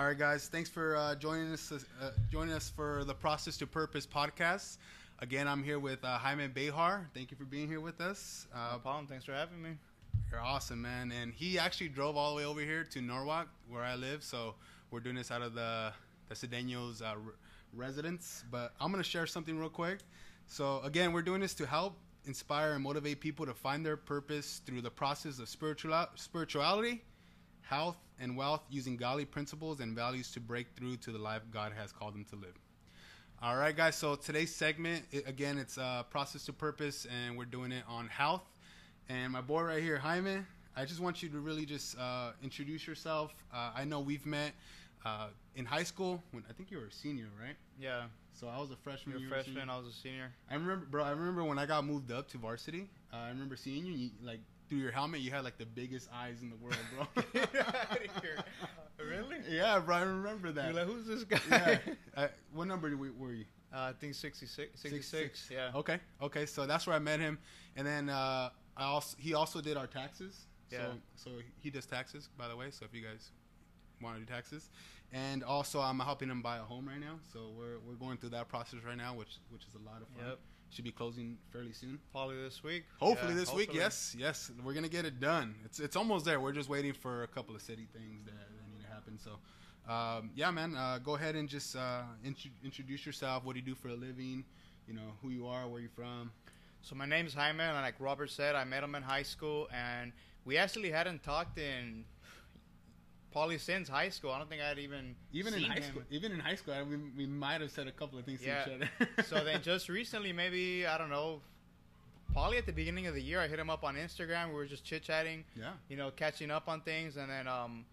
All right, guys. Thanks for uh, joining us. Uh, joining us for the Process to Purpose podcast. Again, I'm here with uh, Jaime Behar. Thank you for being here with us. Uh, no problem. Thanks for having me. You're awesome, man. And he actually drove all the way over here to Norwalk, where I live. So we're doing this out of the the Cedeños uh, re- residence. But I'm gonna share something real quick. So again, we're doing this to help inspire and motivate people to find their purpose through the process of spiritual spirituality, health, and wealth using godly principles and values to break through to the life God has called them to live. All right, guys. So today's segment, it, again, it's uh, process to purpose, and we're doing it on health. And my boy right here, Jaime, I just want you to really just uh, introduce yourself. Uh, I know we've met uh, in high school when I think you were a senior, right? Yeah. So I was a freshman. You're a freshman. I was a senior. I remember, bro. I remember when I got moved up to varsity. Uh, I remember seeing you, you, like through your helmet. You had like the biggest eyes in the world, bro. really? Yeah, bro. I remember that. You're like, who's this guy? Yeah. Uh, what number were you? Uh, I think 66, 66. Yeah. Okay. Okay. So that's where I met him, and then uh, I also he also did our taxes. Yeah. So so he does taxes, by the way. So if you guys want to do taxes, and also I'm helping him buy a home right now. So we're we're going through that process right now, which which is a lot of fun. Yep. Should be closing fairly soon. Probably this week. Hopefully Yeah, this week. Yes, yes, we're gonna get it done. It's it's almost there. We're just waiting for a couple of city things that, that need to happen. So, um, yeah, man, uh, go ahead and just uh, intro- introduce yourself. What do you do for a living? You know who you are, where you're from. So my name's Jaime, and like Robert said, I met him in high school, and we actually hadn't talked in probably since high school. I don't think I'd even Even in high him. school, even in high school, I, we, we might have said a couple of things Yeah. to each other. so then just recently, maybe I don't know, probably at the beginning of the year, I hit him up on Instagram. We were just chit chatting, yeah, you know, catching up on things, and then um,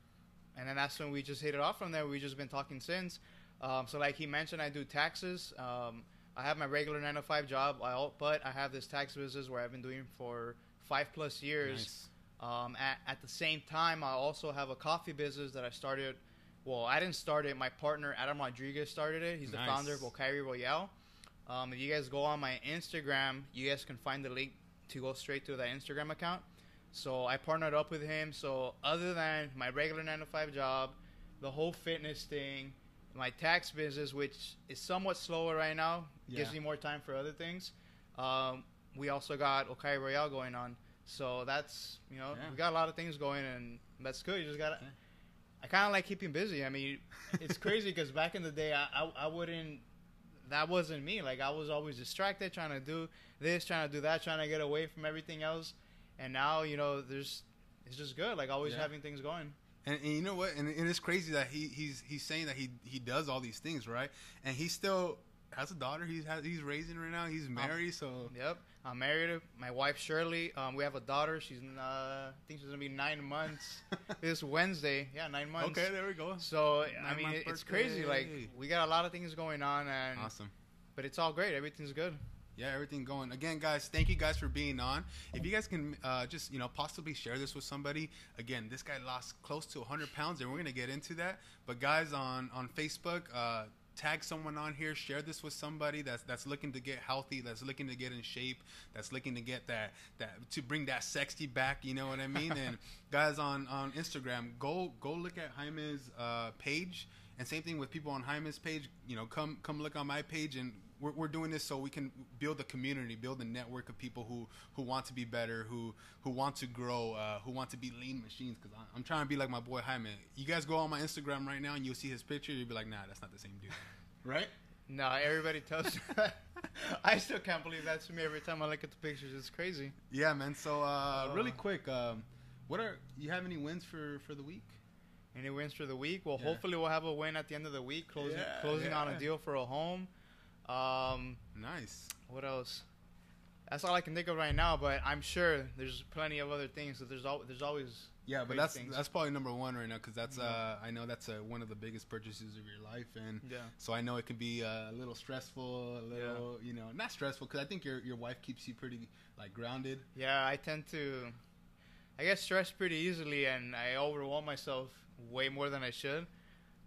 and then that's when we just hit it off from there. We've just been talking since. Um, so like he mentioned, I do taxes. Um, I have my regular nine to five job, I, but I have this tax business where I've been doing for five plus years. nice. Um, at, at the same time, I also have a coffee business that I started. Well, I didn't start it. My partner Adam Rodriguez started it. He's the founder of Okairi Royale. Um, if you guys go on my Instagram, you guys can find the link to go straight to that Instagram account. So I partnered up with him. So other than my regular nine to five job, the whole fitness thing, my tax business, which is somewhat slower right now, gives me more time for other things. Um, we also got Okairi Royale going on. So that's you know Yeah. we got a lot of things going and that's good. You just gotta. Yeah. I kind of like keeping busy. I mean, it's crazy because back in the day, I, I I wouldn't. That wasn't me. Like I was always distracted, trying to do this, trying to do that, trying to get away from everything else. And now you know, there's it's just good. Like always Yeah. having things going. And, and you know what? And, and it's crazy that he he's he's saying that he he does all these things, right? And he still has a daughter. He's has, he's raising right now. He's married, so Yep, I'm married. My wife Shirley. Um, we have a daughter. She's uh, I think she's gonna be nine months this Wednesday. Yeah, nine months. okay, there we go. So I mean, it's crazy. Like we got a lot of things going on, and Awesome. but it's all great. Everything's good. Yeah, everything going. Again, guys, thank you guys for being on. If you guys can uh, just, you know, possibly share this with somebody. Again, this guy lost close to 100 pounds, and we're going to get into that. But, guys, on, on Facebook, uh, tag someone on here. Share this with somebody that's that's looking to get healthy, that's looking to get in shape, that's looking to get that, that to bring that sexy back, you know what I mean? and, guys, on, on Instagram, go go look at Jaime's uh, page. And same thing with people on Jaime's page. You know, come come look on my page, and we're, we're doing this so we can build a community, build a network of people who who want to be better, who who want to grow, uh, who want to be lean machines. Because I'm trying to be like my boy Jaime. You guys go on my Instagram right now, and you'll see his picture. You'll be like, Nah, that's not the same dude, right? No, everybody tells me that. I still can't believe that to me every time I look at the pictures. It's crazy. Yeah, man. So uh, Uh. really quick, um, what are you have any wins for for the week? Any wins for the week? Well, Yeah. hopefully we'll have a win at the end of the week, closing Yeah, closing on a deal for a home. Um, Nice. what else? That's all I can think of right now. But I'm sure there's plenty of other things. So there's al- there's always Yeah, but that's things. that's probably number one right now because that's Yeah. uh, I know that's uh, one of the biggest purchases of your life, and yeah. so I know it can be uh, a little stressful, a little you know not stressful because I think your your wife keeps you pretty like grounded. Yeah, I tend to, I get stressed pretty easily, and I overwhelm myself way more than I should.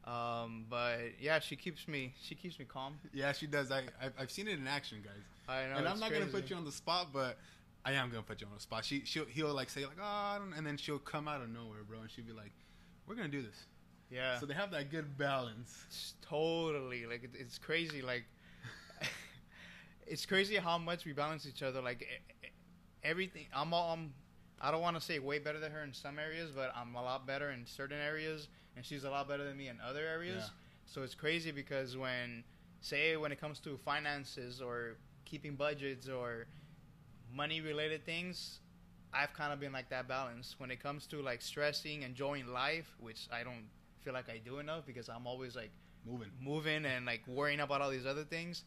Um, but yeah, she keeps me, she keeps me calm. Yeah, she does. I I've, I've seen it in action, guys. I know. and I'm not gonna put you on the spot, but I am gonna put you on the spot. She she'll he'll like say like oh, I don't, and then she'll come out of nowhere, bro, and she'll be like, "We're gonna do this," Yeah. So they have that good balance. It's totally like it, it's crazy. Like it's crazy how much we balance each other. Like everything. I'm all. I'm. I don't want to say way better than her in some areas, but I'm a lot better in certain areas, and she's a lot better than me in other areas. Yeah. So it's crazy because when, say, when it comes to finances or keeping budgets or money related things, I've kind of been like that balance. When it comes to like stressing, enjoying life, which I don't feel like I do enough because I'm always like Moving. moving and like worrying about all these other things,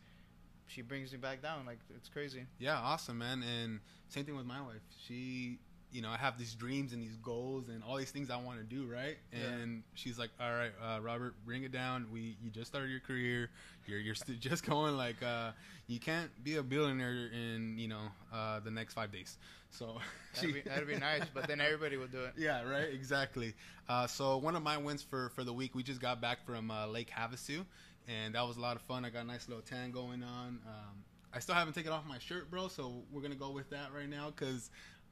she brings me back down. Like it's crazy. Yeah, awesome, man. And same thing with my wife. She, you know, I have these dreams and these goals and all these things I want to do, right? Yeah. And she's like, "All right, uh, Robert, bring it down. We, you just started your career. You're, you're st- just going like, uh, you can't be a billionaire in, you know, uh, the next five days. So, That'd be, that'd be nice, but then everybody would do it. yeah, right, exactly. Uh, so one of my wins for for the week, we just got back from uh, Lake Havasu, and that was a lot of fun. I got a nice little tan going on. Um, I still haven't taken off my shirt, bro. So we're gonna go with that right now because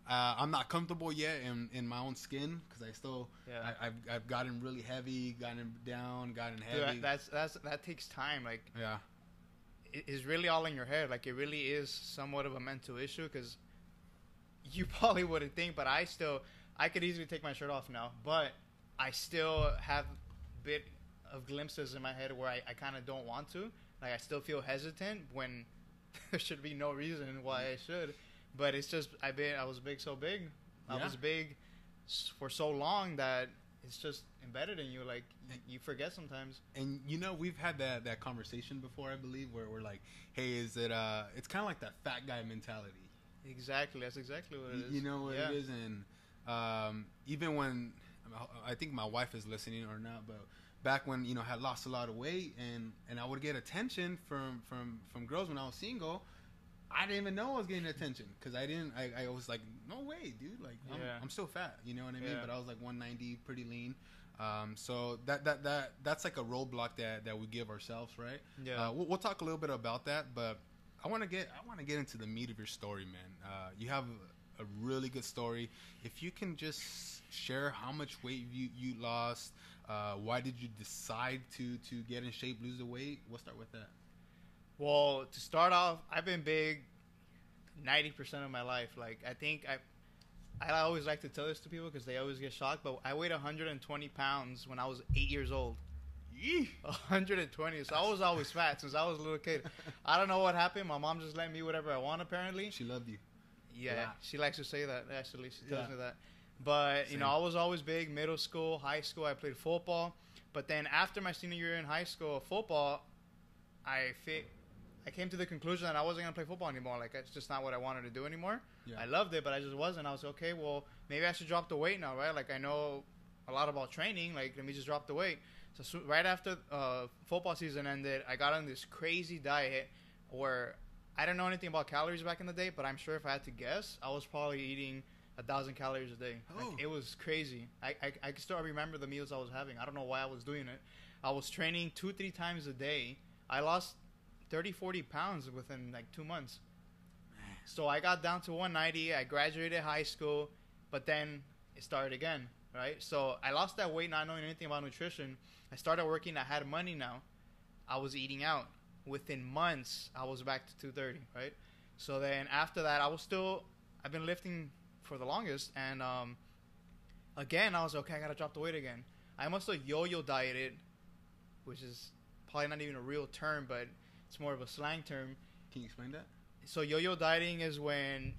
uh, I'm not comfortable yet in, in my own skin because I still Yeah. I, I've I've gotten really heavy, gotten down, gotten Dude, heavy. that's that's that takes time. Like yeah, it- it's really all in your head. Like it really is somewhat of a mental issue because you probably wouldn't think, but I still I could easily take my shirt off now, but I still have bit of glimpses in my head where I, I kind of don't want to. Like I still feel hesitant when there should be no reason why I should. But it's just I been I was big so big, I Yeah. was big for so long that it's just embedded in you. Like y- you forget sometimes. and you know we've had that that conversation before, I believe, where we're like, hey, is it uh? It's kind of like that fat guy mentality. Exactly, that's exactly what it is. You know what Yeah. it is, and um, even when I think my wife is listening or not, but back when you know I had lost a lot of weight and and I would get attention from from from girls when I was single. I didn't even know I was getting attention because I didn't. I, I was like, no way, dude. Like, I'm, Yeah. I'm still fat. You know what I mean? Yeah. But I was like 190, pretty lean. Um, so that that that that's like a roadblock that that we give ourselves, right? Yeah. Uh, we'll, we'll talk a little bit about that, but I want to get I want to get into the meat of your story, man. Uh, you have a, a really good story. If you can just share how much weight you you lost, uh, why did you decide to to get in shape, lose the weight? We'll start with that. Well, to start off, I've been big ninety percent of my life. Like I think I, I always like to tell this to people because they always get shocked. But I weighed 120 pounds when I was eight years old. Yee. 120. So I was always fat since I was a little kid. I don't know what happened. My mom just let me whatever I want. Apparently, She loved you. yeah, Yeah. she likes to say that. Actually, she tells Yeah. me that. But you know, I was always big. Middle school, high school, I played football. But then after my senior year in high school football, I fit. I came to the conclusion that I wasn't gonna play football anymore. Like it's just not what I wanted to do anymore. Yeah. I loved it, but I just wasn't. I was okay. Well, maybe I should drop the weight now, right? Like I know a lot about training. Like let me just drop the weight. So, so right after uh, football season ended, I got on this crazy diet where I didn't know anything about calories back in the day, but I'm sure if I had to guess, I was probably eating a thousand calories a day. Oh. Like, it was crazy. I, I I can still remember the meals I was having. I don't know why I was doing it. I was training two three times a day. I lost 30 40 pounds within like two months. So I got down to 190. I graduated high school, but then it started again, right? So I lost that weight not knowing anything about nutrition. I started working. I had money now. I was eating out. Within months, I was back to 230, right? So then after that, I was still. I've been lifting for the longest, and um, again, I was okay. I gotta drop the weight again. I must have yo-yo dieted, which is probably not even a real term, but it's more of a slang term Can you explain that? so yo-yo dieting is when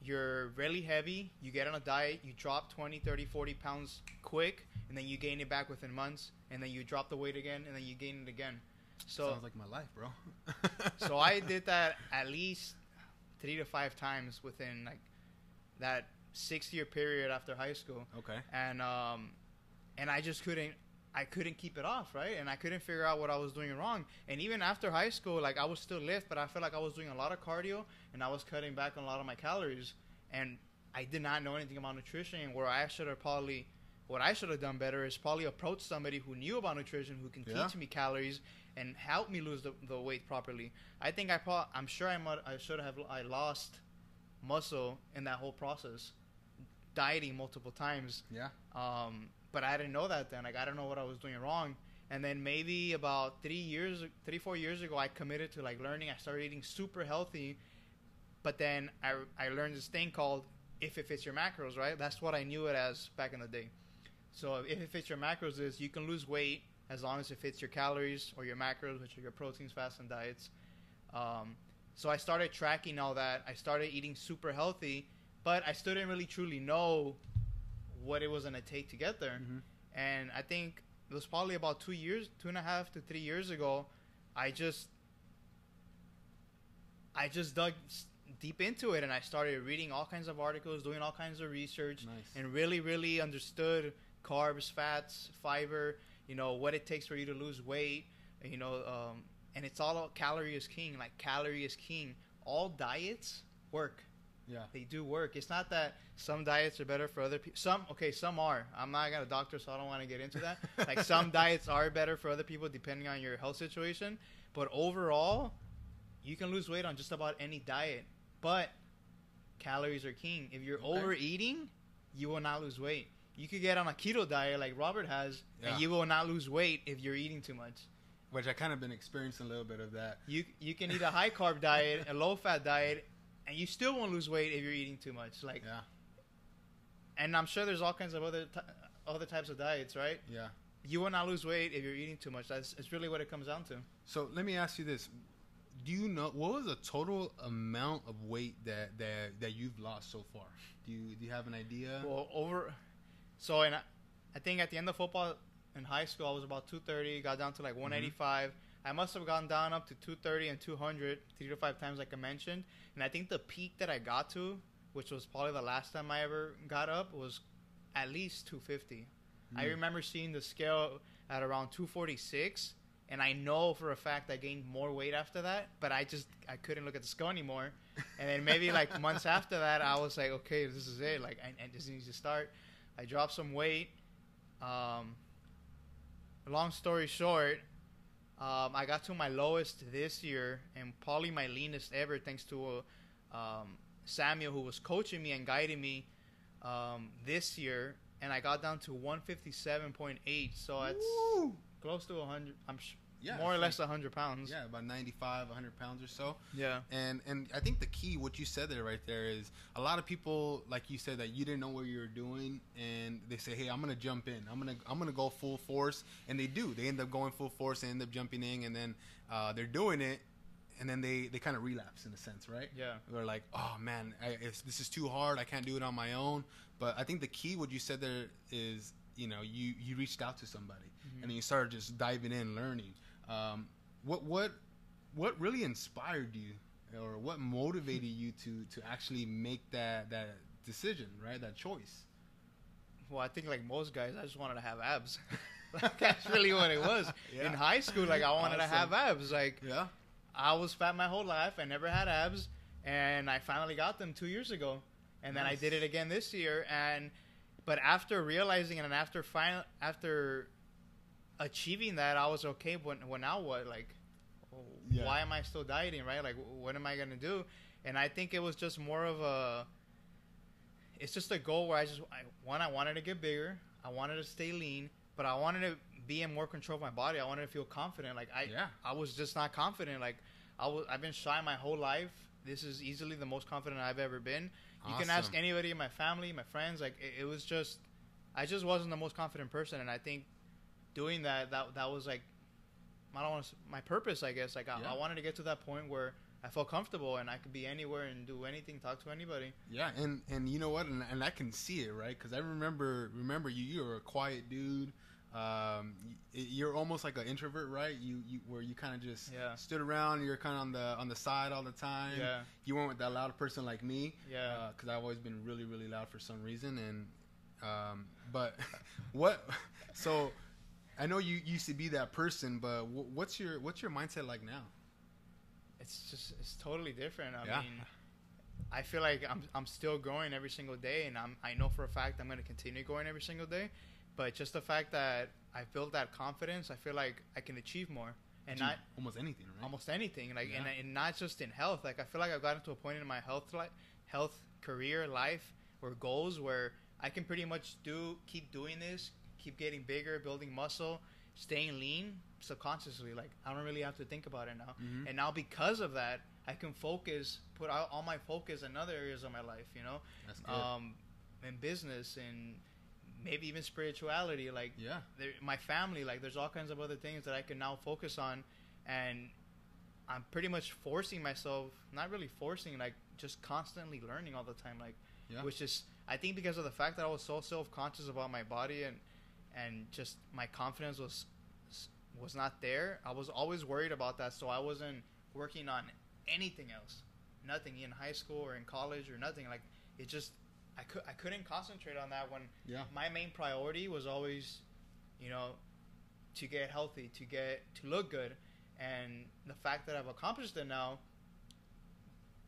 you're really heavy you get on a diet you drop 20 30 40 pounds quick and then you gain it back within months and then you drop the weight again and then you gain it again so Sounds like my life, bro. so i did that at least three to five times within like that six year period after high school Okay. and um and I just couldn't I couldn't keep it off, right? And I couldn't figure out what I was doing wrong. And even after high school, like I was still lift, but I felt like I was doing a lot of cardio and I was cutting back on a lot of my calories. And I did not know anything about nutrition. And where I should have probably, what I should have done better is probably approach somebody who knew about nutrition, who can Yeah. teach me calories and help me lose the, the weight properly. I think I pro- I'm sure I might, I should have I lost muscle in that whole process, dieting multiple times Yeah. um, but I didn't know that then. Like I don't know what I was doing wrong. And then maybe about three years, three four years ago, I committed to like learning. I started eating super healthy, but then I I learned this thing called if it fits your macros. Right, that's what I knew it as back in the day. So if it fits your macros, is you can lose weight as long as it fits your calories or your macros, which are your proteins, fats, and diets. Um, so I started tracking all that. I started eating super healthy, but I still didn't really truly know what it was gonna take to get there. Mhm. And I think it was probably about two years, two and a half to three years ago. I just, I just dug deep into it, and I started reading all kinds of articles, doing all kinds of research, Nice. and really, really understood carbs, fats, fiber. You know what it takes for you to lose weight. You know, um, and it's all calorie is king. Like calorie is king. All diets work yeah. they do work. It's not that some diets are better for other people. Some okay, some are. I'm not a doctor, so I don't want to get into that. like some diets are better for other people depending on your health situation, but overall, you can lose weight on just about any diet. But calories are king. If you're Okay. overeating, you will not lose weight. You could get on a keto diet like Robert has, Yeah. and you will not lose weight if you're eating too much. Which I kind of been experiencing a little bit of that. You you can eat a high carb diet, a low fat diet, and you still won't lose weight if you're eating too much. Like Yeah. and I'm sure there's all kinds of other other types of diets, right? Yeah. You will not lose weight if you're eating too much. That's it's really what it comes down to. So let me ask you this: Do you know what was the total amount of weight that that that you've lost so far? Do you do you have an idea? Well, over. So, and I, I think at the end of football in high school, I was about 230. Got down to like mm-hmm. 185. I must have gone down up to 230 and 200 three to five times, like I mentioned. And I think the peak that I got to, which was probably the last time I ever got up, was at least 250. I Mm. remember seeing the scale at around 246, and I know for a fact I gained more weight after that. But I just I couldn't look at the scale anymore. And then maybe like months after that, I was like, okay, this is it. Like I, I just need to start. I dropped some weight. Um, long story short, um, I got to my lowest this year and probably my leanest ever, thanks to uh, um, Samuel, who was coaching me and guiding me um, this year. And I got down to 157.8, so it's Woo! close to 100. I'm sh- Yeah, more or less like- 100 pounds. Yeah, about 95, 100 pounds or so. Yeah. And and I think the key, what you said there right there, is a lot of people, like you said, that you didn't know what you were doing, and they say, "Hey, I'm gonna jump in. I'm gonna I'm gonna go full force," and they do. They end up going full force. They end up jumping in, and then uh, they're doing it, and then they they kind of relapse in a sense, right? Yeah. They're like, "Oh man, I, this is too hard. I can't do it on my own." But I think the key, what you said there, is you know you you reached out to somebody, Mhm. and then you started just diving in, learning. Um, what what what really inspired you or what motivated you to to actually make that that decision right that choice Well, I think like most guys, I just wanted to have abs. Like, That's really what it was. Yeah. In high school, like I wanted to have abs. Like yeah I was fat my whole life. I never had abs, and I finally got them two years ago. And then I did it again this year. And but after realizing it and after final after achieving that, I was okay. But well, now what? Like, Yeah. why am I still dieting? Right? Like, what am I gonna do? And I think it was just more of a. It's just a goal where I just I, one I wanted to get bigger. I wanted to stay lean, but I wanted to be in more control of my body. I wanted to feel confident. Like I, Yeah. I was just not confident. Like I was, I've been shy my whole life. This is easily the most confident I've ever been. Awesome. You can ask anybody in my family, my friends. Like it, it was just, I just wasn't the most confident person, and I think doing that, that that was like, I don't want to, my purpose, I guess. Like I, Yeah. I wanted to get to that point where I felt comfortable and I could be anywhere and do anything, talk to anybody. yeah and and you know what and, and i can see it right because i remember remember you you were a quiet dude um, you're almost like an introvert, right? You, you where you kind of just Yeah. stood around. You're kind of on the on the side all the time. Yeah. You weren't with that loud person like me. Yeah. because I've always been really, really loud for some reason. And um, but what? So I know you used to be that person, but wh- what's your what's your mindset like now? it's just it's totally different. I Yeah. mean, I feel like I'm I'm still growing every single day, and I'm I know for a fact I'm going to continue going every single day. But just the fact that I've built that confidence, I feel like I can achieve more, and Do not almost anything, right? almost anything. Like and, Yeah. and not just in health. Like I feel like I've gotten to a point in my health li- health career life or goals where I can pretty much do keep doing this, keep getting bigger, building muscle, staying lean subconsciously. Like I don't really have to think about it now. Mhm. And now because of that, I can focus, put out all my focus in other areas of my life. You know, That's good. um, in business and maybe even spirituality. Like yeah. my family. Like there's all kinds of other things that I can now focus on, and I'm pretty much forcing myself. Not really forcing, like just constantly learning all the time. Like Yeah. which is I think because of the fact that I was so self conscious about my body and and just my confidence was was not there. I was always worried about that, so I wasn't working on anything else, nothing in high school or in college or nothing. Like it just I could I couldn't concentrate on that when Yeah. my main priority was always, you know, to get healthy, to get to look good, and the fact that I've accomplished it now.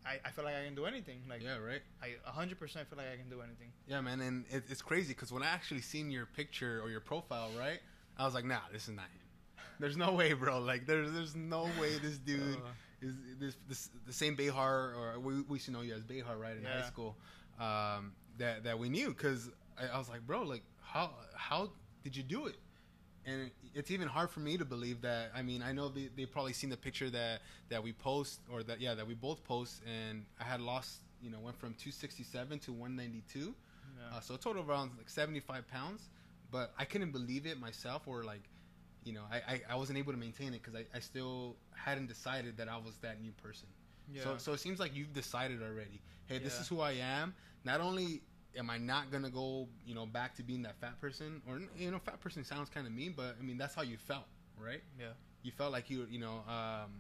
I, I feel like I can do anything. Like Yeah. Right. I 100% feel like I can do anything. Yeah, man, and it, it's crazy because when I actually seen your picture or your profile, right, I was like, nah, this is not him. There's no way, bro. Like, there's there's no way this dude Uh, is this, this the same Behar or we, we used to know you as Behar, right, in Yeah. high school. Um, that that we knew because I, I was like, bro, like how how did you do it? And it's even hard for me to believe that. I mean, I know they they probably seen the picture that that we post or that yeah that we both post, and I had lost you know went from 267 to 192. yeah. Uh, so a total of around like 75 pounds. But I couldn't believe it myself, or like, you know, I, I, I wasn't able to maintain it because I, I still hadn't decided that I was that new person. yeah. So, so it seems like you've decided already. Hey, this Yeah. is who I am. Not only am I not gonna go, you know, back to being that fat person, or you know, fat person sounds kind of mean, but I mean that's how you felt, right? yeah. you felt like you you know um,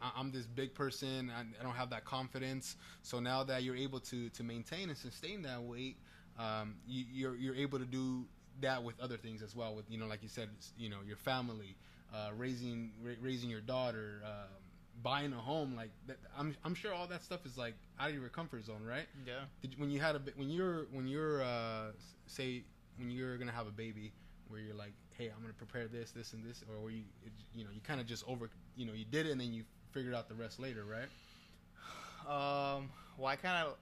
I- I'm this big person I, I don't have that confidence so now that you're able to to maintain and sustain that weight um, you, you're you're able to do that with other things as well with you know like you said you know your family uh, raising ra- raising your daughter um, buying a home like that, I'm I'm sure all that stuff is like out of your comfort zone right Yeah. did when you had a when you're when you're uh, say when you're gonna have a baby where you're like hey i'm gonna prepare this this and this or where you it, you know you kind of just over you know you did it and then you figured out the rest later right Um, well, I kind of,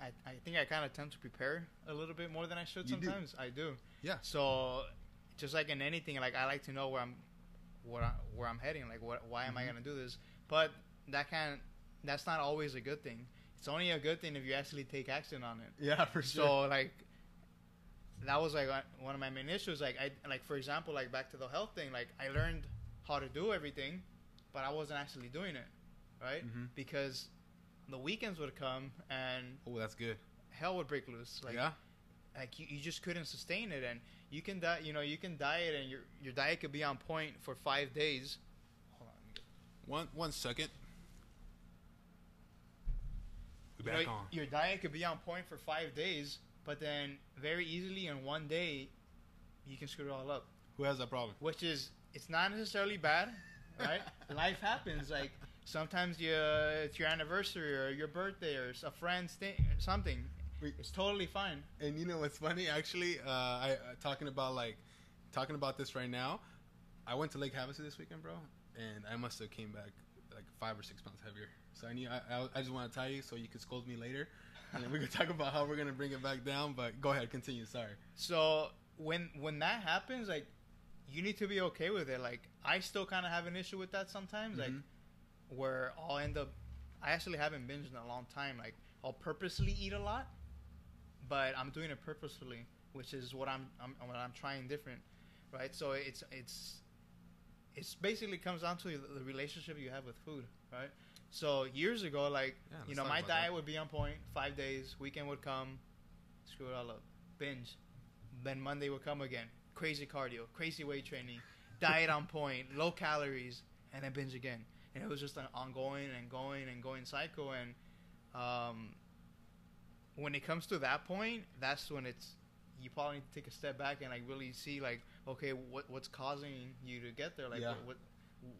I, I think I kind of tend to prepare a little bit more than I should You do. sometimes. I do. Yeah. So, just like in anything, like I like to know where I'm, what I, where I'm heading. Like, what, why am I Mhm. gonna do this? But that kind, that's not always a good thing. It's only a good thing if you actually take action on it. yeah for sure. So like that was like one of my main issues. Like I like for example, like back to the health thing. Like I learned how to do everything, but I wasn't actually doing it, right? Mhm. Because the weekends would come and oh that's good hell would break loose. Like yeah like you, you just couldn't sustain it, and you can die. You know, you can diet, and your your diet could be on point for five days. Hold on. let me get- one one second we You know, on Your diet could be on point for five days, but then very easily in one day, you can screw it all up. who has that problem which is it's not necessarily bad, right? Life happens. Like sometimes you, it's your anniversary or your birthday or a friend's thing, something. We- It's totally fine. And you know what's funny? Actually, uh, I uh, talking about like talking about this right now. I went to Lake Havasu this weekend, bro, and I must have came back like five or six pounds heavier. So I need. I, I, just want to tell you so you can scold me later, and then we can talk about how we're gonna bring it back down. But go ahead, continue. Sorry. So when when that happens, like you need to be okay with it. Like I still kind of have an issue with that sometimes. Like Mhm. where I'll end up. I actually haven't binged in a long time. Like I'll purposely eat a lot, but I'm doing it purposefully, which is what I'm, I'm what I'm trying different, right? So it's it's it's basically comes down to the the relationship you have with food, right? So years ago, like Yeah, you know, my diet that. would be on point. Five days, weekend would come, screw it all up, binge. Then Monday would come again, crazy cardio, crazy weight training, diet on point, low calories, and then binge again. And it was just an ongoing and going and going cycle. And um, when it comes to that point, that's when it's you probably need to take a step back and like really see like okay what what's causing you to get there like Yeah. what, what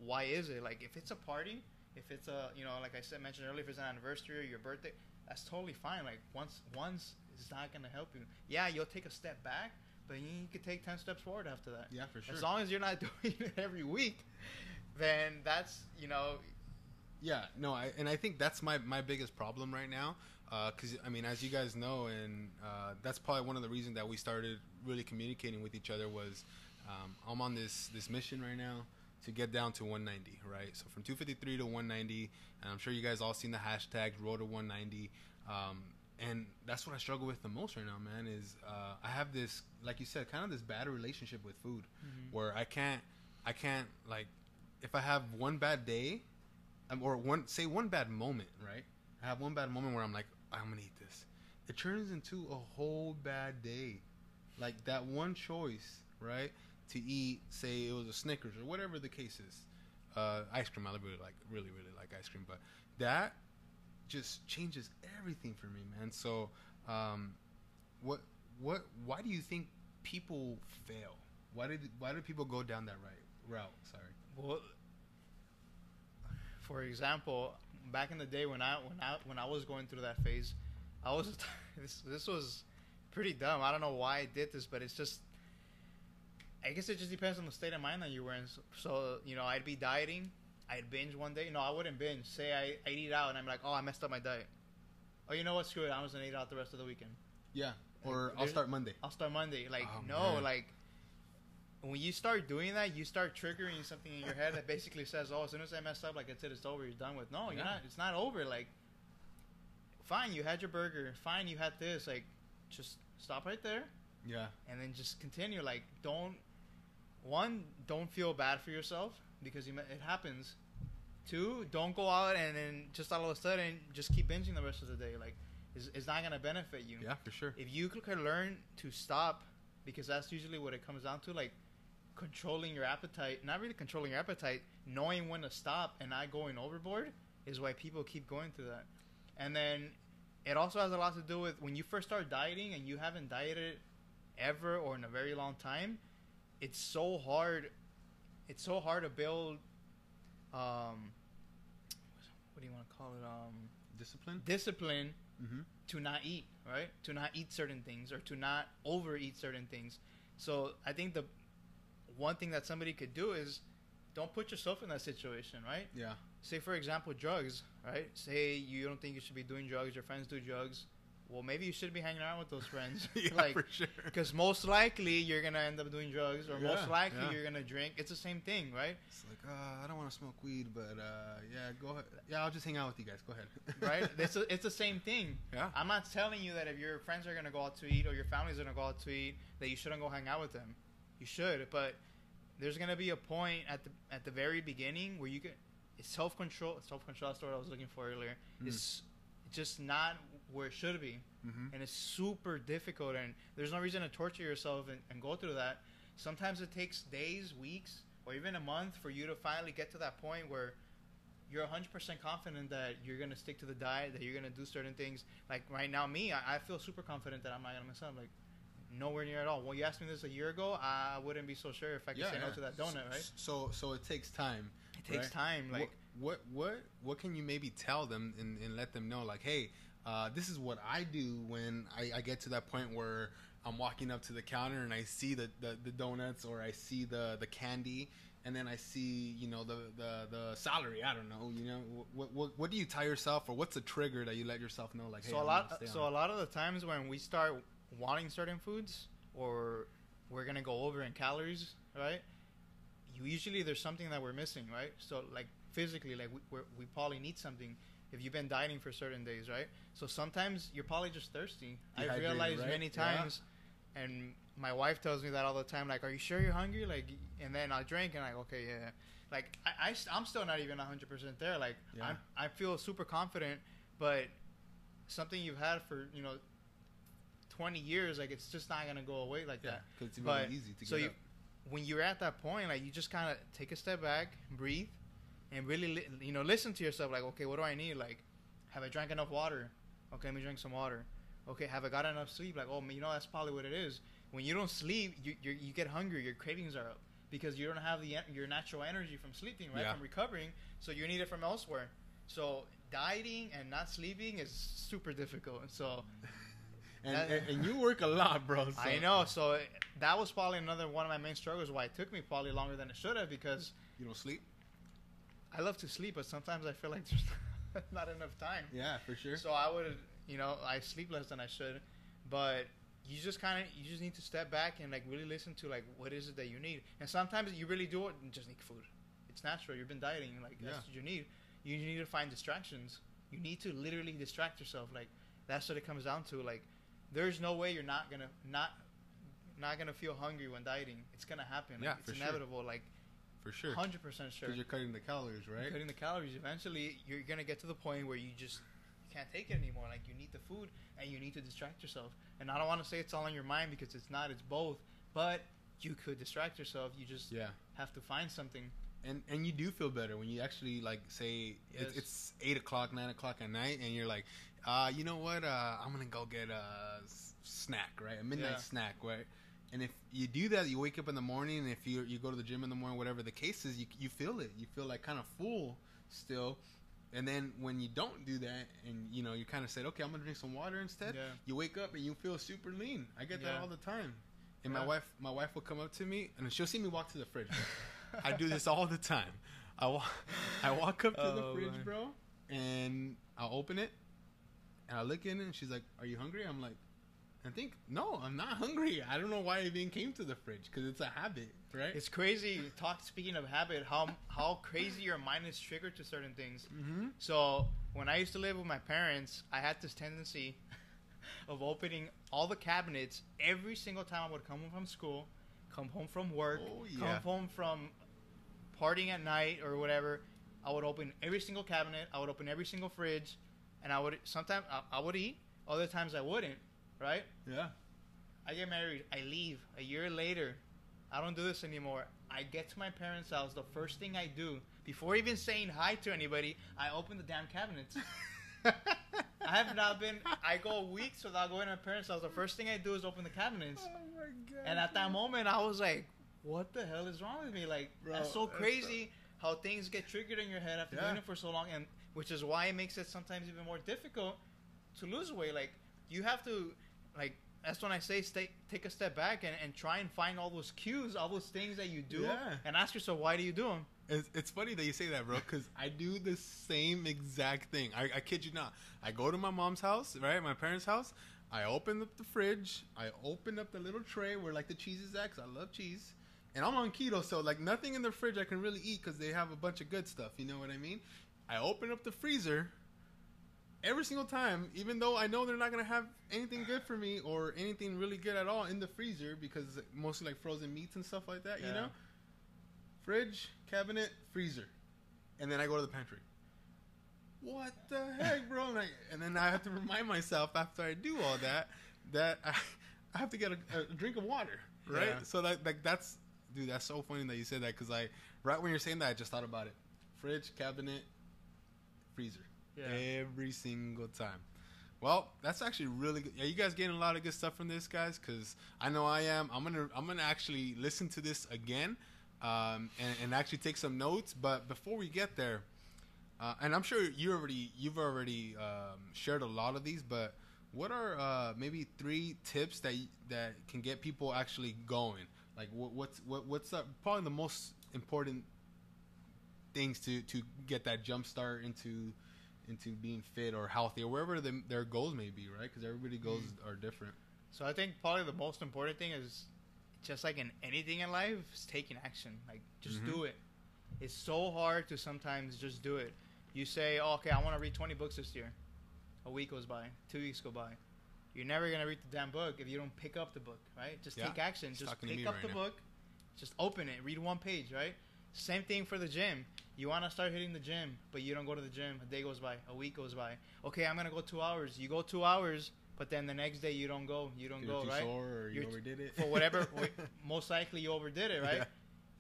why is it like if it's a party if it's a you know like I said mentioned earlier if it's an anniversary or your birthday that's totally fine like once once it's not gonna help you yeah you'll take a step back but you could take 10 steps forward after that Yeah, for sure. as long as you're not doing it every week then that's you know Yeah, no, I, and I think that's my, my biggest problem right now. Because I mean, as you guys know, and uh, that's probably one of the reasons that we started really communicating with each other was um, I'm on this this mission right now to get down to 190, right? So from 253 to 190, and I'm sure you guys all seen the hashtag Road to 190. Um, and that's what I struggle with the most right now, man. Is uh, I have this, like you said, kind of this bad relationship with food, where I can't, I can't like, if I have one bad day, um, or one say one bad moment, right? I have one bad moment where I'm like, I'm gonna eat this. It turns into a whole bad day, like that one choice, right? To eat, say it was a Snickers or whatever the case is, uh, ice cream. I really like, really, really like ice cream, but that just changes everything for me, man. So, um, what, what, why do you think people fail? Why did, why do people go down that right route? Sorry. Well, for example, back in the day when I when I when I was going through that phase, I was this this was pretty dumb. I don't know why I did this, but it's just I guess it just depends on the state of mind that you were in. So, so you know, I'd be dieting, I'd binge one day. No, I wouldn't binge. Say I I eat out and I'm like, oh, I messed up my diet. Oh, you know what? Screw it. I'm just gonna eat out the rest of the weekend. Yeah. Or I'll start Monday. I'll start Monday. Like Oh, no, man. like when you start doing that, you start triggering something in your head that basically says, "Oh, as soon as I mess up, like it's it, it's over. You're done with." No, you're not. It's not over. Like, fine, you had your burger. Fine, you had this. Like, just stop right there Yeah. and then just continue. Like, don't one, don't feel bad for yourself because you, it happens. Two, don't go out and then just all of a sudden just keep binging the rest of the day. Like, it's, it's not gonna benefit you Yeah, for sure. if you could learn to stop because that's usually what it comes down to like controlling your appetite not really controlling your appetite knowing when to stop and not going overboard is why people keep going through that and then it also has a lot to do with when you first start dieting and you haven't dieted ever or in a very long time it's so hard it's so hard to build um what do you want to call it um Discipline. discipline Mm-hmm. to not eat, right? To not eat certain things or to not overeat certain things. So I think the one thing that somebody could do is don't put yourself in that situation, right? Yeah. Say for example drugs, right? Say you don't think you should be doing drugs, your friends do drugs. Well, maybe you should be hanging out with those friends. yeah, like for sure. because most likely you're gonna end up doing drugs, or most likely yeah. you're gonna drink. It's the same thing, right? It's like, uh, I don't want to smoke weed, but uh, yeah, go ahead. Yeah, I'll just hang out with you guys. Go ahead. Right? it's a, it's the same thing. yeah. I'm not telling you that if your friends are gonna go out to eat or your family's gonna go out to eat that you shouldn't go hang out with them. You should, but there's gonna be a point at the at the very beginning where you can. It's self control. Self control. That's what I was looking for earlier. Mm. It's just not where it should be, Mm-hmm. and it's super difficult. And there's no reason to torture yourself and, and go through that. Sometimes it takes days, weeks, or even a month for you to finally get to that point where you're 100% confident that you're going to stick to the diet, that you're going to do certain things. Like right now, me, I, I feel super confident that I'm not going to mess up. Like, nowhere near at all. When you asked me this a year ago, I wouldn't be so sure if I could say no to that donut, right? So, so it takes time. It takes right? time. Like, what, what, what, what can you maybe tell them and, and let them know, like, hey, uh, this is what I do when I, I get to that point where I'm walking up to the counter and I see the, the, the donuts or I see the, the candy and then I see, you know, the, the, the salary. I don't know, you know, what, what, what do you tell yourself or what's a trigger that you let yourself know, like, hey, so a I'm lot. So on a lot of the times when we start wanting certain foods, or we're gonna go over in calories, right? You usually there's something that we're missing, right? So like physically, like we we're, we probably need something. If you've been dieting for certain days, right? So sometimes you're probably just thirsty. I've realized right? many Yeah. times, and my wife tells me that all the time. Like, are you sure you're hungry? Like, and then I drink and like, okay, yeah. Like I, I am still not even 100 percent there. Like Yeah. I'm, I feel super confident, but something you've had for you know 20 years, like it's just not gonna go away like Yeah, that. because it's But- easy to so get you, up. when you're at that point, like you just kind of take a step back, breathe, and really, li- you know, listen to yourself. Like, okay, what do I need? Like, have I drank enough water? Okay, let me drink some water. Okay, have I got enough sleep? Like, oh, you know, that's probably what it is. When you don't sleep, you you you get hungry. Your cravings are up because you don't have the your natural energy from sleeping, right? Yeah. From recovering, so you need it from elsewhere. So dieting and not sleeping is super difficult. So And, and, and you work a lot, bro. so- I know. So it- that was probably another one of my main struggles. Why it took me probably longer than it should have because You don't sleep? I love to sleep, but sometimes I feel like there's not enough time. Yeah, for sure. So I would, You know, I sleep less than I should, but you just kind of you just need to step back and like really listen to like what is it that you need. And sometimes you really do it and just need food. It's natural. You've been dieting, like that's Yeah. what you need. You need to find distractions. You need to literally distract yourself. Like that's what it comes down to. Like there's no way you're not gonna not not gonna feel hungry when dieting. It's gonna happen. Like, Yeah, it's for sure. inevitable. Like For sure. hundred percent sure. Because you're cutting the calories, right? Cutting the calories. Eventually, you're gonna get to the point where you just can't take it anymore. Like you need the food and you need to distract yourself. And I don't want to say it's all in your mind because it's not. It's both. But you could distract yourself. You just Yeah. have to find something. And and you do feel better when you actually like say Yes. it's, it's eight o'clock, nine o'clock at night, and you're like, uh, you know what? Uh, I'm gonna go get a s- snack, right? A midnight Yeah. snack, right? And if you do that, you wake up in the morning, and if you you go to the gym in the morning, whatever the case is, you you feel it. You feel like kind of full still. And then when you don't do that, and you know you kind of said, okay, I'm gonna drink some water instead. Yeah. You wake up and you feel super lean. I get that Yeah. all the time. And my Yeah. wife, my wife will come up to me, and she'll see me walk to the fridge. I do this all the time. I walk, I walk up to the Oh, fridge, man. bro, and I'll open it, and I look in and she's like, "Are you hungry?" I'm like, "I think no, I'm not hungry. I don't know why I even came to the fridge because it's a habit, right?" It's crazy. Talk. Speaking of habit, how how crazy your mind is triggered to certain things. mm-hmm. So when I used to live with my parents, I had this tendency of opening all the cabinets every single time I would come home from school, come home from work, Oh, yeah. come home from partying at night or whatever. I would open every single cabinet. I would open every single fridge, and I would sometimes I, I would eat. Other times I wouldn't. Right? Yeah. I get married. I leave a year later. I don't do this anymore. I get to my parents' house. The first thing I do, before even saying hi to anybody, I open the damn cabinets. I have not been. I go weeks without going to my parents' house. The first thing I do is open the cabinets. Oh my god. And at that moment, I was like, "What the hell is wrong with me? Like, Bro, that's so that's crazy how things get triggered in your head after Yeah. doing it for so long, and which is why it makes it sometimes even more difficult to lose weight. Like, you have to, like, that's when I say stay, take a step back and, and try and find all those cues, all those things that you do, Yeah. and ask yourself, why do you do them? It's, it's funny that you say that, bro, because I do the same exact thing. I, I kid you not. I go to my mom's house, right, my parents' house. I open up the fridge. I open up the little tray where like the cheese is at, 'cause I love cheese. And I'm on keto, so like nothing in the fridge I can really eat because they have a bunch of good stuff. You know what I mean? I open up the freezer every single time, even though I know they're not gonna have anything good for me or anything really good at all in the freezer because it's mostly like frozen meats and stuff like that. You know, fridge, cabinet, freezer, and then I go to the pantry. What the heck, bro? And, I, and then I have to remind myself after I do all that that I, I have to get a, a drink of water, right? Yeah. So that like that's dude, that's so funny that you said that because I right when you're saying that I just thought about it. Fridge, cabinet, freezer, every single time. Well, that's actually really good. Are you guys getting a lot of good stuff from this, guys? Because I know I am. I'm gonna I'm gonna actually listen to this again, um, and, and actually take some notes. But before we get there, uh, and I'm sure you already you've already um, shared a lot of these, but what are uh, maybe three tips that that can get people actually going? Like what, what's what, what's the, probably the most important things to to get that jump start into into being fit or healthy or wherever the, their goals may be, right? Because everybody goals are different. So I think probably the most important thing is just like in anything in life, is taking action. Like just Mhm. do it. It's so hard to sometimes just do it. You say, oh, "Okay, I want to read 20 books this year." A week goes by, two weeks go by. You're never gonna read the damn book if you don't pick up the book, right? Just Yeah. take action. It's Just pick up right the now. book. Just open it. Read one page, right? Same thing for the gym. You want to start hitting the gym, but you don't go to the gym. A day goes by, a week goes by. Okay, I'm gonna go two hours. You go two hours, but then the next day you don't go. You don't You're go, too right? sore or you You're overdid it For whatever, most likely you overdid it, right? Yeah.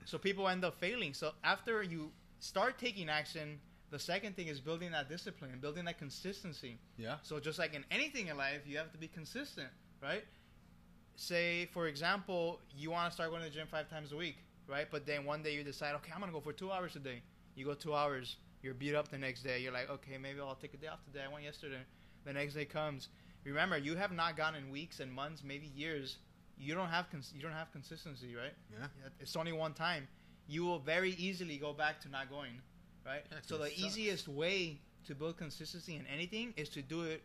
So people end up failing. So after you start taking action, the second thing is building that discipline, building that consistency. Yeah. So just like in anything in life, you have to be consistent, right? Say, for example, you want to start going to the gym five times a week, right? But then one day you decide, okay, I'm gonna go for two hours a day. You go two hours, you're beat up the next day. You're like, okay, maybe I'll take a day off today. I went yesterday. The next day comes. Remember, you have not gone in weeks and months, maybe years. You don't have cons- you don't have consistency, right? Yeah. It's only one time. You will very easily go back to not going, right? Yeah, so the sucks. easiest way to build consistency in anything is to do it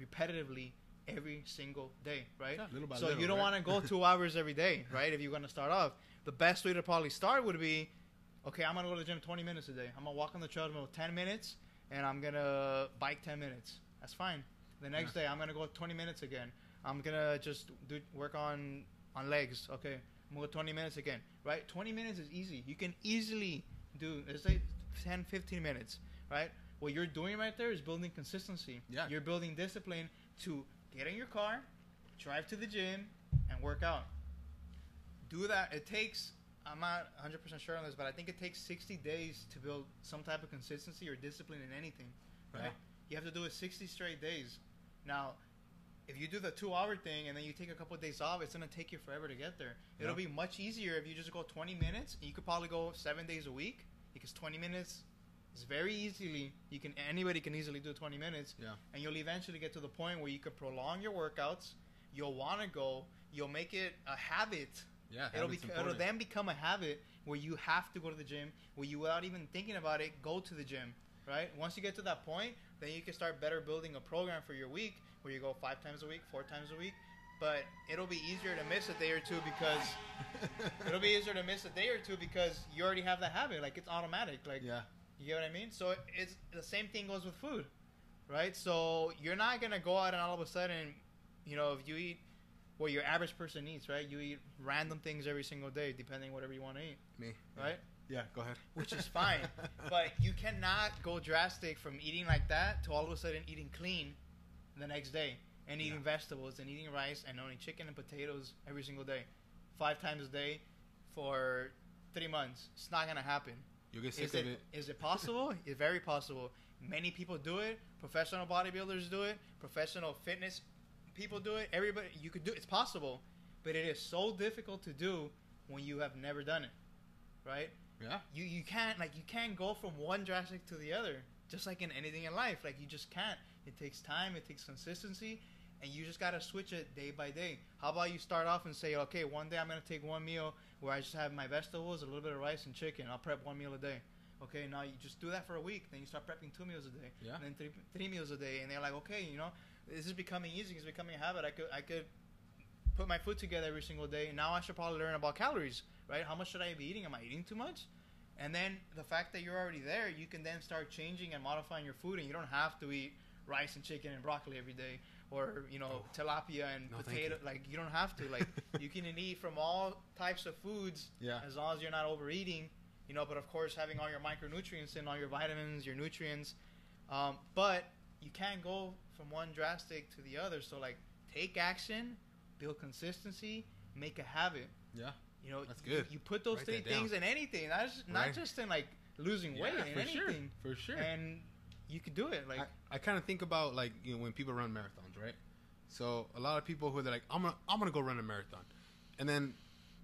repetitively every single day, right? Yeah, little by so little, you don't right? want to go two hours every day, right? If you're going to start off, the best way to probably start would be, okay, I'm gonna go to the gym 20 minutes a day. I'm gonna walk on the treadmill 10 minutes, and I'm gonna bike 10 minutes. That's fine. The next day, I'm gonna go 20 minutes again. I'm gonna just do work on on legs. Okay, I'm gonna go 20 minutes again. Right? 20 minutes is easy. You can easily do. Let's say 10, 15 minutes. Right? What you're doing right there is building consistency. Yeah. You're building discipline to get in your car, drive to the gym, and work out. Do that. It takes. I'm not 100% sure on this, but I think it takes 60 days to build some type of consistency or discipline in anything. Right? Yeah. You have to do it 60 straight days. Now, if you do the two hour thing and then you take a couple of days off, it's going to take you forever to get there. It'll be much easier if you just go 20 minutes. You could probably go seven days a week because 20 minutes is very easily, you can anybody can easily do 20 minutes. Yeah. And you'll eventually get to the point where you can prolong your workouts. You'll want to go. You'll make it a habit Yeah, it'll be it'll then become a habit where you have to go to the gym where you without even thinking about it go to the gym right once you get to that point then you can start better building a program for your week where you go five times a week four times a week but it'll be easier to miss a day or two because it'll be easier to miss a day or two because you already have that habit like it's automatic like yeah, you get what I mean? So it's the same thing goes with food, right? So you're not gonna go out and all of a sudden, you know, if you eat what your average person eats, right? You eat random things every single day, depending whatever you want to eat, me. right? Yeah, go ahead. Which is fine, but you cannot go drastic from eating like that to all of a sudden eating clean the next day and eating Yeah. vegetables and eating rice and only chicken and potatoes every single day, five times a day for three months. It's not gonna happen. you'll get sick Is of it, it. is it possible? it's very possible. Many people do it. Professional bodybuilders do it. Professional fitness people do it. Everybody, you could do. It's possible, but it is so difficult to do when you have never done it. Right? Yeah, You you can't like you can't go from one drastic to the other. Just like in anything in life, like you just can't. It takes time. It takes consistency. And you just gotta switch it day by day. How about you start off and say, okay, one day I'm gonna take one meal where I just have my vegetables, a little bit of rice and chicken. I'll prep one meal a day. Okay, now you just do that for a week. Then you start prepping two meals a day. Yeah. And then three, three meals a day. And they're like, okay, you know, this is becoming easy. It's becoming a habit. I could I could put my food together every single day. Now I should probably learn about calories, right? How much should I be eating? Am I eating too much? And then the fact that you're already there, you can then start changing and modifying your food, and you don't have to eat rice and chicken and broccoli every day, or you know Oh. tilapia and No, potato. you. Like you don't have to. Like you can eat from all types of foods yeah, as long as you're not overeating. You know, but of course having all your micronutrients and all your vitamins, your nutrients. Um, but you can't go from one drastic to the other. So like take action, build consistency, make a habit. yeah. You know, That's you- good. You, put those Write three things in anything. That's not Right. just in like losing weight yeah, in for sure, for sure. And you could do it. Like I, I kind of think about like you know when people run marathons, right? So a lot of people who they're like, I'm gonna I'm gonna go run a marathon, and then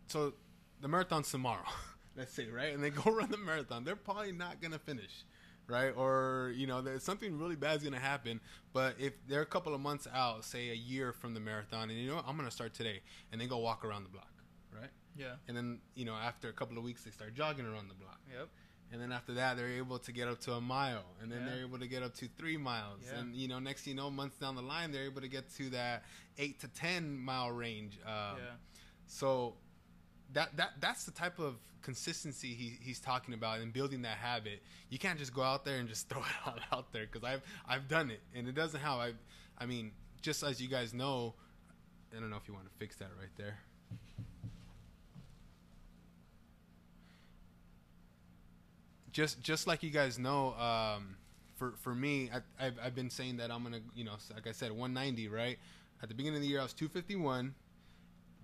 so the marathon's tomorrow, let's say, right? And they go run the marathon. They're probably not gonna finish, right? Or you know, there's something really bad's gonna happen. But if they're a couple of months out, say a year from the marathon, and you know what, I'm gonna start today, and they go walk around the block, right? yeah. And then you know after a couple of weeks, they start jogging around the block. Yep. And then after that, they're able to get up to a mile, and then Yeah. they're able to get up to three miles, Yeah. and you know, next you know, months down the line, they're able to get to that eight to ten mile range. Um, yeah. So that that that's the type of consistency he, he's talking about and building that habit. You can't just go out there and just throw it all out there because I've I've done it and it doesn't help. I I mean, just as you guys know, I don't know if you want to fix that right there. Just just like you guys know, um, for for me, I, I've I've been saying that I'm gonna you know like I said 190 right. At the beginning of the year, I was 251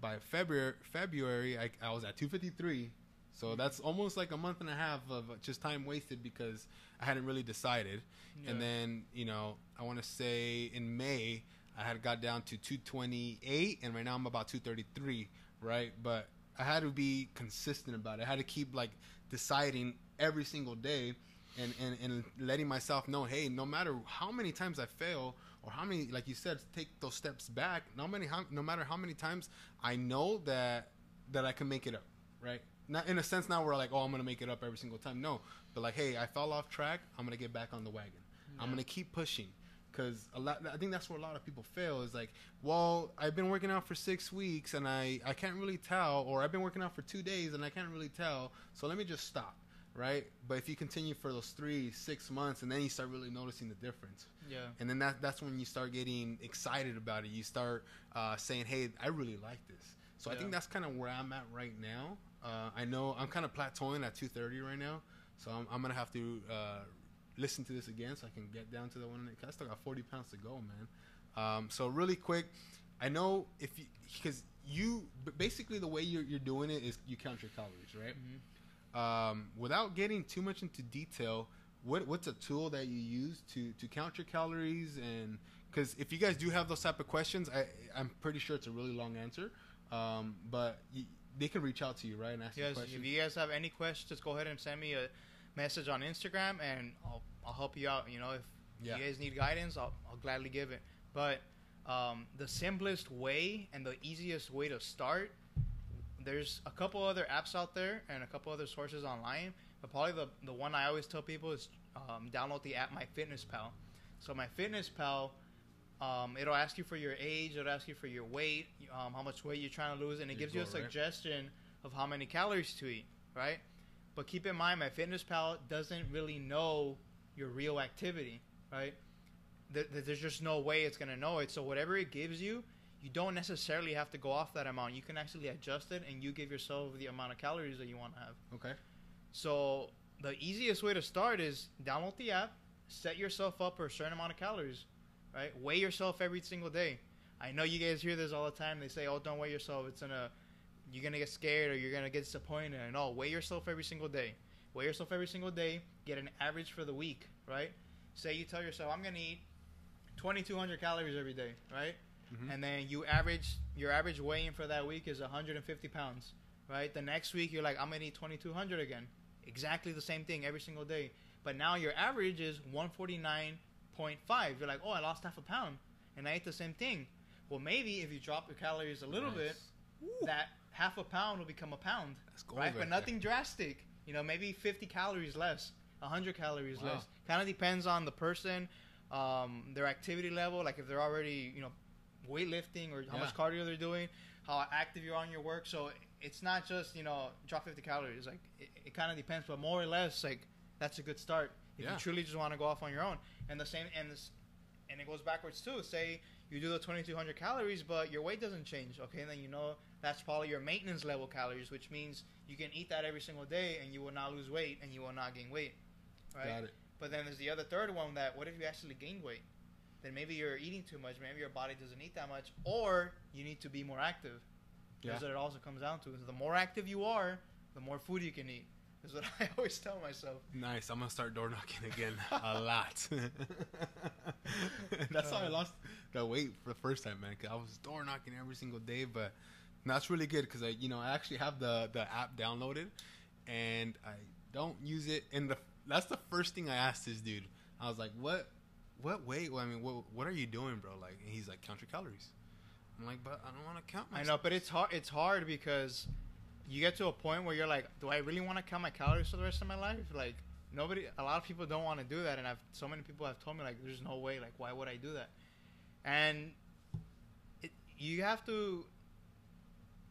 by February, February I, I was at 253. So that's almost like a month and a half of just time wasted because I hadn't really decided. And then, you know, I want to say in May, I had got down to 228, and right now I'm about 233, right? But I had to be consistent about it. I had to keep like deciding every single day and, and, and letting myself know, hey, no matter how many times I fail or how many, like you said, take those steps back. No many, how, no matter how many times I know that that I can make it up, right? Not in a sense now where like, oh, I'm gonna make it up every single time. No, but like, hey, I fell off track. I'm gonna get back on the wagon. I'm gonna keep pushing, because a lot. I think that's where a lot of people fail. Is like, well, I've been working out for six weeks and I I can't really tell, or I've been working out for two days and I can't really tell. So let me just stop, right? But if you continue for those three, six months, and then you start really noticing the difference, Yeah. and then that that's when you start getting excited about it. You start uh, saying, "Hey, I really like this." So I think that's kind of where I'm at right now. Uh, I know I'm kind of plateauing at 230 right now, so I'm, I'm gonna have to uh, listen to this again so I can get down to the one. I still got 40 pounds to go, man. Um, so really quick, I know if you because you basically the way you're, you're doing it is you count your calories, right? Mhm. um, without getting too much into detail, what what's a tool that you use to to count your calories and because if you guys do have those type of questions, I I'm pretty sure it's a really long answer, um, but y they can reach out to you right and ask you Yes. questions. If you guys have any questions, just go ahead and send me a message on Instagram, and I'll I'll help you out. You know, if Yeah. you guys need guidance, I'll I'll gladly give it. But um, the simplest way and the easiest way to start, there's a couple other apps out there and a couple other sources online. But probably the the one I always tell people is um, download the app MyFitnessPal. So MyFitnessPal, um, it'll ask you for your age, it'll ask you for your weight, um, how much weight you're trying to lose, and it Your gives you a right? suggestion of how many calories to eat, right? But keep in mind, MyFitnessPal doesn't really know your real activity, right? Th- th- There's just no way it's gonna know it. So whatever it gives you, you don't necessarily have to go off that amount. You can actually adjust it, and you give yourself the amount of calories that you want to have. okay. So the easiest way to start is download the app, set yourself up for a certain amount of calories, right? Weigh yourself every single day. I know you guys hear this all the time. They say, "Oh, don't weigh yourself. It's gonna, you're gonna get scared or you're gonna get disappointed." And all, weigh yourself every single day. Weigh yourself every single day. Get an average for the week, right? Say you tell yourself, "I'm gonna eat 2,200 calories every day," right? Mhm. And then you average your average weigh-in for that week is 150 pounds, right? The next week you're like, I'm gonna eat 2,200 again. Exactly the same thing every single day. But now your average is 149.5. You're like, oh, I lost half a pound, and I ate the same thing. Well, maybe if you drop your calories a little bit, Nice. that half a pound will become a pound, right? But there. nothing drastic. You know, maybe 50 calories less, 100 calories Wow. less. Kind of depends on the person, um, their activity level. Like if they're already, you know, weightlifting or how much cardio they're doing, how active you are on your work. So it's not just you know drop 50 calories. Like it, it kind of depends, but more or less, like that's a good start if Yeah. you truly just want to go off on your own. And the same, and this, and it goes backwards too. Say you do the 2,200 calories, but your weight doesn't change. Okay, then you know that's probably your maintenance level calories, which means you can eat that every single day and you will not lose weight and you will not gain weight. Right. Got it. But then there's the other third one that what if you actually gain weight? Then maybe you're eating too much, maybe your body doesn't eat that much, or you need to be more active. Yeah. That's what it also comes down to. Is the more active you are, the more food you can eat. Is what I always tell myself. Nice. I'm gonna start door knocking again a lot. that's how I lost the weight for the first time, man. 'cause I was door knocking every single day, but that's really good because I, you know, I actually have the the app downloaded, and I don't use it. And the that's the first thing I asked this dude. I was like, "What, what weight? Well, I mean, what what are you doing, bro?" Like, and he's like, "Count your calories." I'm like, "But I don't want to count." My. I know, but it's hard. It's hard because you get to a point where you're like, do I really want to count my calories for the rest of my life? Like nobody, a lot of people don't want to do that, and I've so many people have told me like, there's no way. Like, why would I do that? And it, you have to,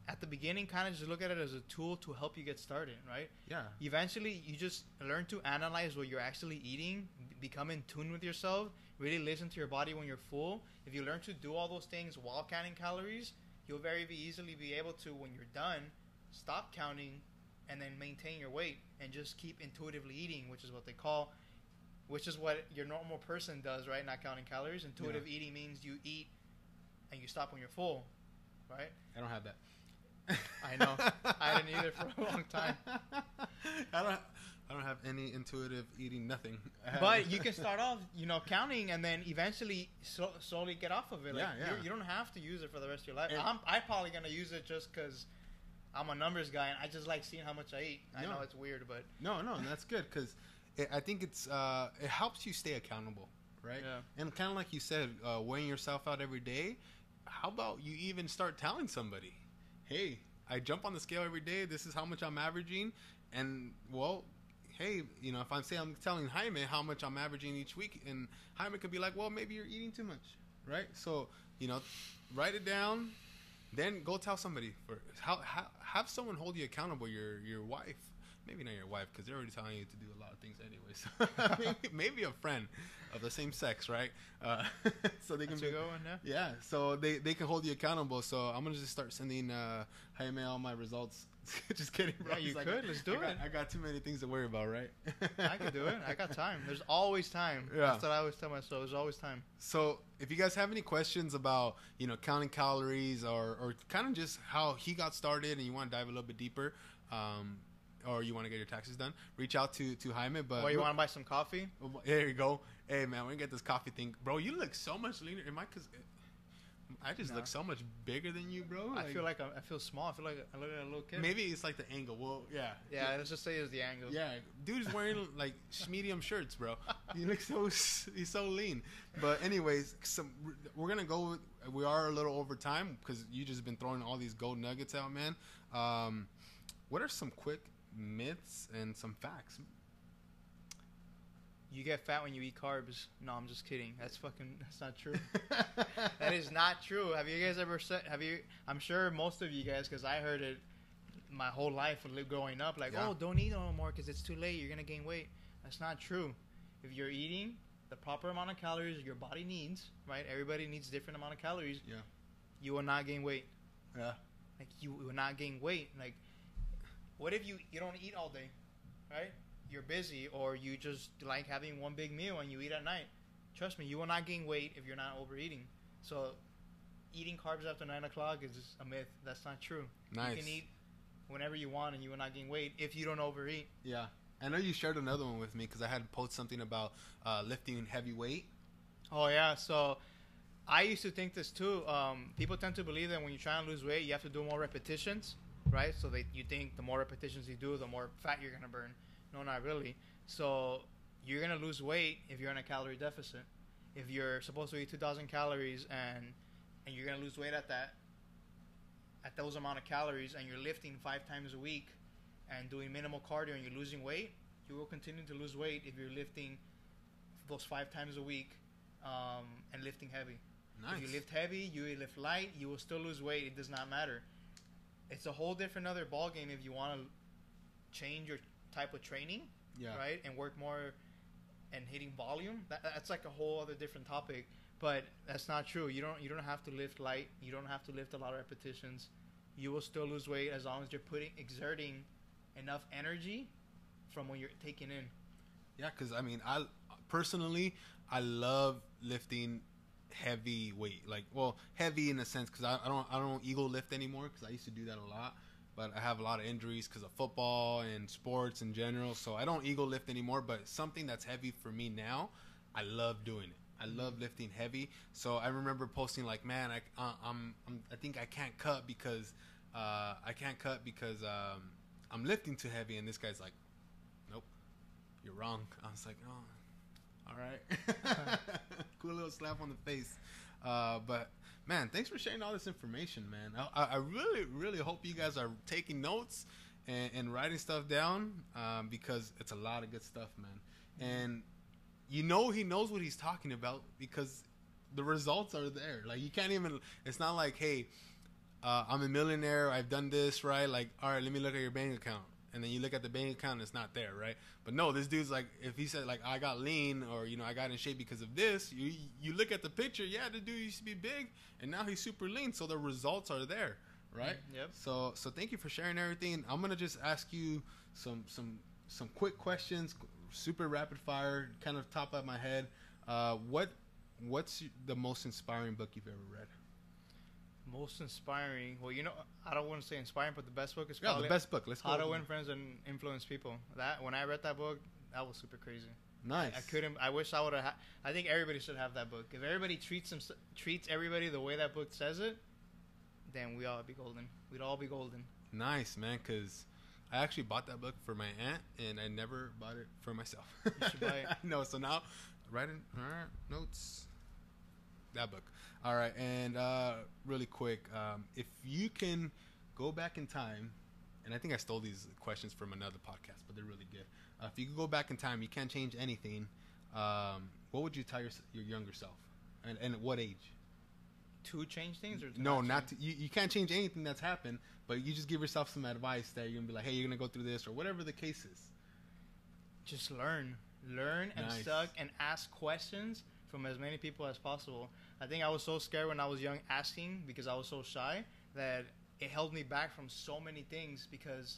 at the beginning, kind of just look at it as a tool to help you get started, right? Yeah. eventually you just learn to analyze what you're actually eating b- become in tune with yourself really listen to your body when you're full if you learn to do all those things while counting calories you'll very easily be able to when you're done stop counting and then maintain your weight and just keep intuitively eating which is what they call which is what your normal person does right not counting calories intuitive eating means you eat and you stop when you're full right I don't have that. I know. I didn't either for a long time. I don't. I don't have any intuitive eating. Nothing. But you can start off, you know, counting and then eventually so, slowly get off of it. Like, Yeah, yeah. You're, don't have to use it for the rest of your life. And- I'm, I'm probably gonna use it just because I'm a numbers guy and I just like seeing how much I eat. I No. know it's weird, but No, no, and that's good because I think it's uh, it helps you stay accountable, right? Yeah. And kind of like you said, uh, weighing yourself out every day. How about you even start telling somebody, "Hey, I jump on the scale every day. This is how much I'm averaging," and well, hey, you know, if I'm saying I'm telling Jaime how much I'm averaging each week, and Jaime could be like, well, maybe you're eating too much, right? So, you know, write it down, then go tell somebody. For how, how have someone hold you accountable. Your your wife, maybe not your wife, because they're already telling you to do a lot of things anyway. So maybe, maybe a friend of the same sex, right? Uh, so they can That's be a good one, yeah. so they, they can hold you accountable. So I'm gonna just start sending uh, Jaime all my results. just kidding, bro. Yeah, you could. Let's do I got, it. I got too many things to worry about, right? I could do it. I got time. There's always time. Yeah. That's what I always tell myself. There's always time. So if you guys have any questions about you know counting calories or or kind of just how he got started and you want to dive a little bit deeper, um, or you want to get your taxes done, reach out to to Jaime. But or you want to buy some coffee? There you go. Hey man, we're gonna get this coffee thing, bro. You look so much leaner. Am I? Cause I just No. look so much bigger than you, bro. I feel like I'm, I feel small. I feel like I look like a little kid. maybe it's like the angle. Well, yeah, Yeah, let's just say it's the angle. yeah. Dude is wearing like medium shirts, bro. He looks so he's so lean. But anyways, some we're gonna go. We are a little over time because you just been throwing all these gold nuggets out, man. Um, what are some quick myths and some facts? You get fat when you eat carbs. No, I'm just kidding. That's fucking. That's not true. that is not true. Have you guys ever said? Have you? I'm sure most of you guys, because I heard it my whole life growing up. Like, Yeah. oh, don't eat no more because it's too late. You're gonna gain weight. That's not true. If you're eating the proper amount of calories your body needs, right? Everybody needs different amount of calories. Yeah. You will not gain weight. Yeah. Like you will not gain weight. Like, what if you you don't eat all day, right? You're busy, or you just like having one big meal and you eat at night. Trust me, you will not gain weight if you're not overeating. So, eating carbs after nine o'clock is just a myth. That's not true. Nice. You can eat whenever you want, and you will not gain weight if you don't overeat. Yeah. I know you shared another one with me because I had posted something about uh, lifting heavy weight. Oh yeah, so I used to think this too. Um, people tend to believe that when you try and lose weight, you have to do more repetitions, right? So that you think the more repetitions you do, the more fat you're gonna burn. No, not really. So you're gonna lose weight if you're in a calorie deficit. If you're supposed to eat 2,000 calories and and you're gonna lose weight at that at those amount of calories, and you're lifting five times a week and doing minimal cardio, and you're losing weight, you will continue to lose weight if you're lifting those five times a week um, and lifting heavy. Nice. If you lift heavy, you lift light, you will still lose weight. It does not matter. It's a whole different other ball game if you want to change your type of training, yeah. right, and work more and hitting volume. That, that's like a whole other different topic. But that's not true. You don't you don't have to lift light. You don't have to lift a lot of repetitions. You will still lose weight as long as you're putting exerting enough energy from when you're taking in. Yeah, because I mean, I personally I love lifting heavy weight. Like, well, heavy in a sense because I, I don't I don't ego lift anymore because I used to do that a lot. But I have a lot of injuries because of football and sports in general, so I don't ego lift anymore. But something that's heavy for me now, I love doing it. I love lifting heavy. So I remember posting like, "Man, I uh, I'm, I'm I think I can't cut because uh, I can't cut because um, I'm lifting too heavy." And this guy's like, "Nope, you're wrong." I was like, "Oh, all right." cool little slap on the face. Uh, but man, thanks for sharing all this information, man. I, I really, really hope you guys are taking notes and, and writing stuff down um, because it's a lot of good stuff, man. And you know he knows what he's talking about because the results are there. Like you can't even. It's not like, hey, uh, I'm a millionaire. I've done this right. Like, all right, let me look at your bank account. And then you look at the bank account, and it's not there, right? But no, this dude's like, if he said like I got lean or you know I got in shape because of this, you you look at the picture, yeah, the dude used to be big, and now he's super lean, so the results are there, right? Yep. So so thank you for sharing everything. I'm gonna just ask you some some some quick questions, super rapid fire, kind of top of my head. Uh, what what's the most inspiring book you've ever read? Most inspiring. Well, you know, I don't want to say inspiring, but the best book is Yeah, probably the best book. Let's go. How to Win. Friends and Influence People. That when I read that book, that was super crazy. Nice. I couldn't. I wish I would have. Ha- I think everybody should have that book. If everybody treats them, treats everybody the way that book says it, then we all be golden. We'd all be golden. Nice, man. Because I actually bought that book for my aunt, and I never bought it for myself. You should buy it. no, so now writing all right, notes. That book. All right, and uh, really quick, um, if you can go back in time, and I think I stole these questions from another podcast, but they're really good. Uh, if you could go back in time, you can't change anything. Um, what would you tell your, your younger self, and, and at what age? To change things or No, not not to, you. You can't change anything that's happened, but you just give yourself some advice that you're gonna be like, hey, you're gonna go through this or whatever the case is. just learn, learn and Nice. suck and ask questions from as many people as possible. I think I was so scared when I was young asking because I was so shy that it held me back from so many things because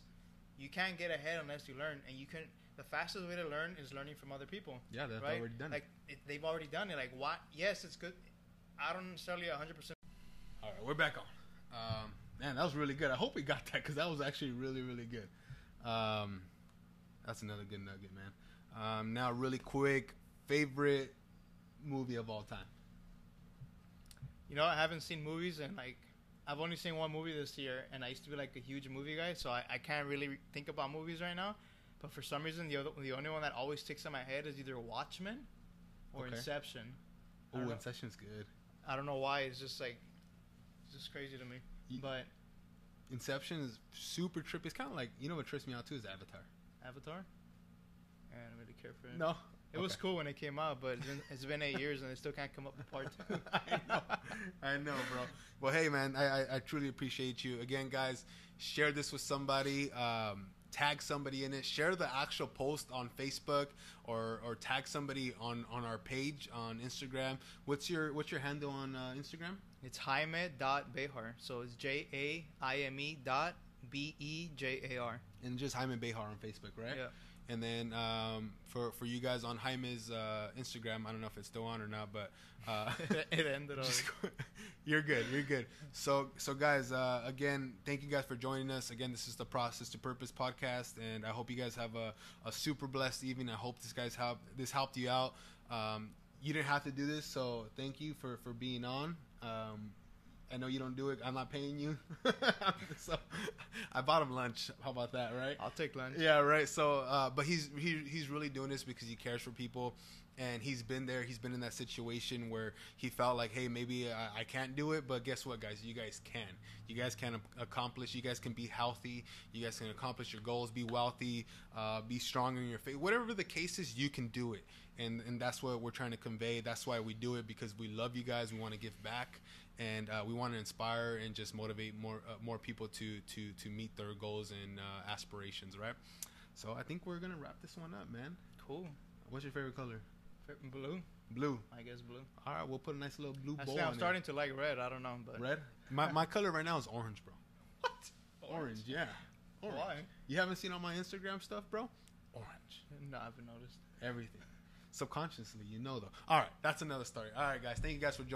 you can't get ahead unless you learn and you can the fastest way to learn is learning from other people Yeah, that's right already done. like it, they've already done it like what yes it's good i don't necessarily 100% All right, we're back on. Um, man, that was really good. I hope we got that because that was actually really, really good. Um, that's another good nugget, man. Um, now, really quick, favorite movie of all time. You know, I haven't seen movies and like I've only seen one movie this year, and I used to be like a huge movie guy, so I, I can't really think about movies right now. But for some reason, the other, the only one that always sticks in my head is either Watchmen or Okay. Inception. Oh. Inception's good. I don't know why. It's just like it's just crazy to me. Ye- But Inception is super trippy. It's kind of like you know what trips me out too is Avatar. Avatar, I don't really care for it. No, It was cool when it came out, but it's been, it's been eight years and they still can't come up with part two. I know, I know, bro. Well, hey, man, I, I, I truly appreciate you. Again, guys, share this with somebody. Um, tag somebody in it. Share the actual post on Facebook or, or tag somebody on, on our page on Instagram. What's your what's your handle on uh, Instagram? It's Jaime.Bejar. So it's J A I M E dot B E J A R. And just Jaime Bejar on Facebook, right? Yeah. And then um, for for you guys on Jaime's uh, Instagram, I don't know if it's still on or not, but uh, it ended. Just you're good. You're good. So, so guys, uh, again, thank you guys for joining us. Again, this is the Process to Purpose podcast, and I hope you guys have a, a super blessed evening. I hope this guys help this helped you out. Um, you didn't have to do this, so thank you for for being on. Um, I know you don't do it. I'm not paying you, so I bought him lunch. How about that, right? I'll take lunch. Yeah, right. So, uh, but he's he, he's really doing this because he cares for people, and he's been there. He's been in that situation where he felt like, hey, maybe I, I can't do it, but guess what, guys? You guys can. You guys can accomplish. You guys can be healthy. You guys can accomplish your goals. Be wealthy. Uh, be strong in your faith. Whatever the case is, you can do it. And and that's what we're trying to convey. That's why we do it because we love you guys. We want to give back. And uh, we want to inspire and just motivate more uh, more people to to to meet their goals and uh, aspirations, right? So I think we're gonna wrap this one up, man. Cool. What's your favorite color? Blue? Blue. I guess blue. All right, we'll put a nice little blue I bow say on I'm starting to like red. I don't know, but. Red. My my color right now is orange, bro. What? Orange, yeah. Orange. Why? You haven't seen all my Instagram stuff, bro? Orange. No, I haven't noticed. Everything. Subconsciously, you know though. All right, that's another story. All right, guys. Thank you guys for joining.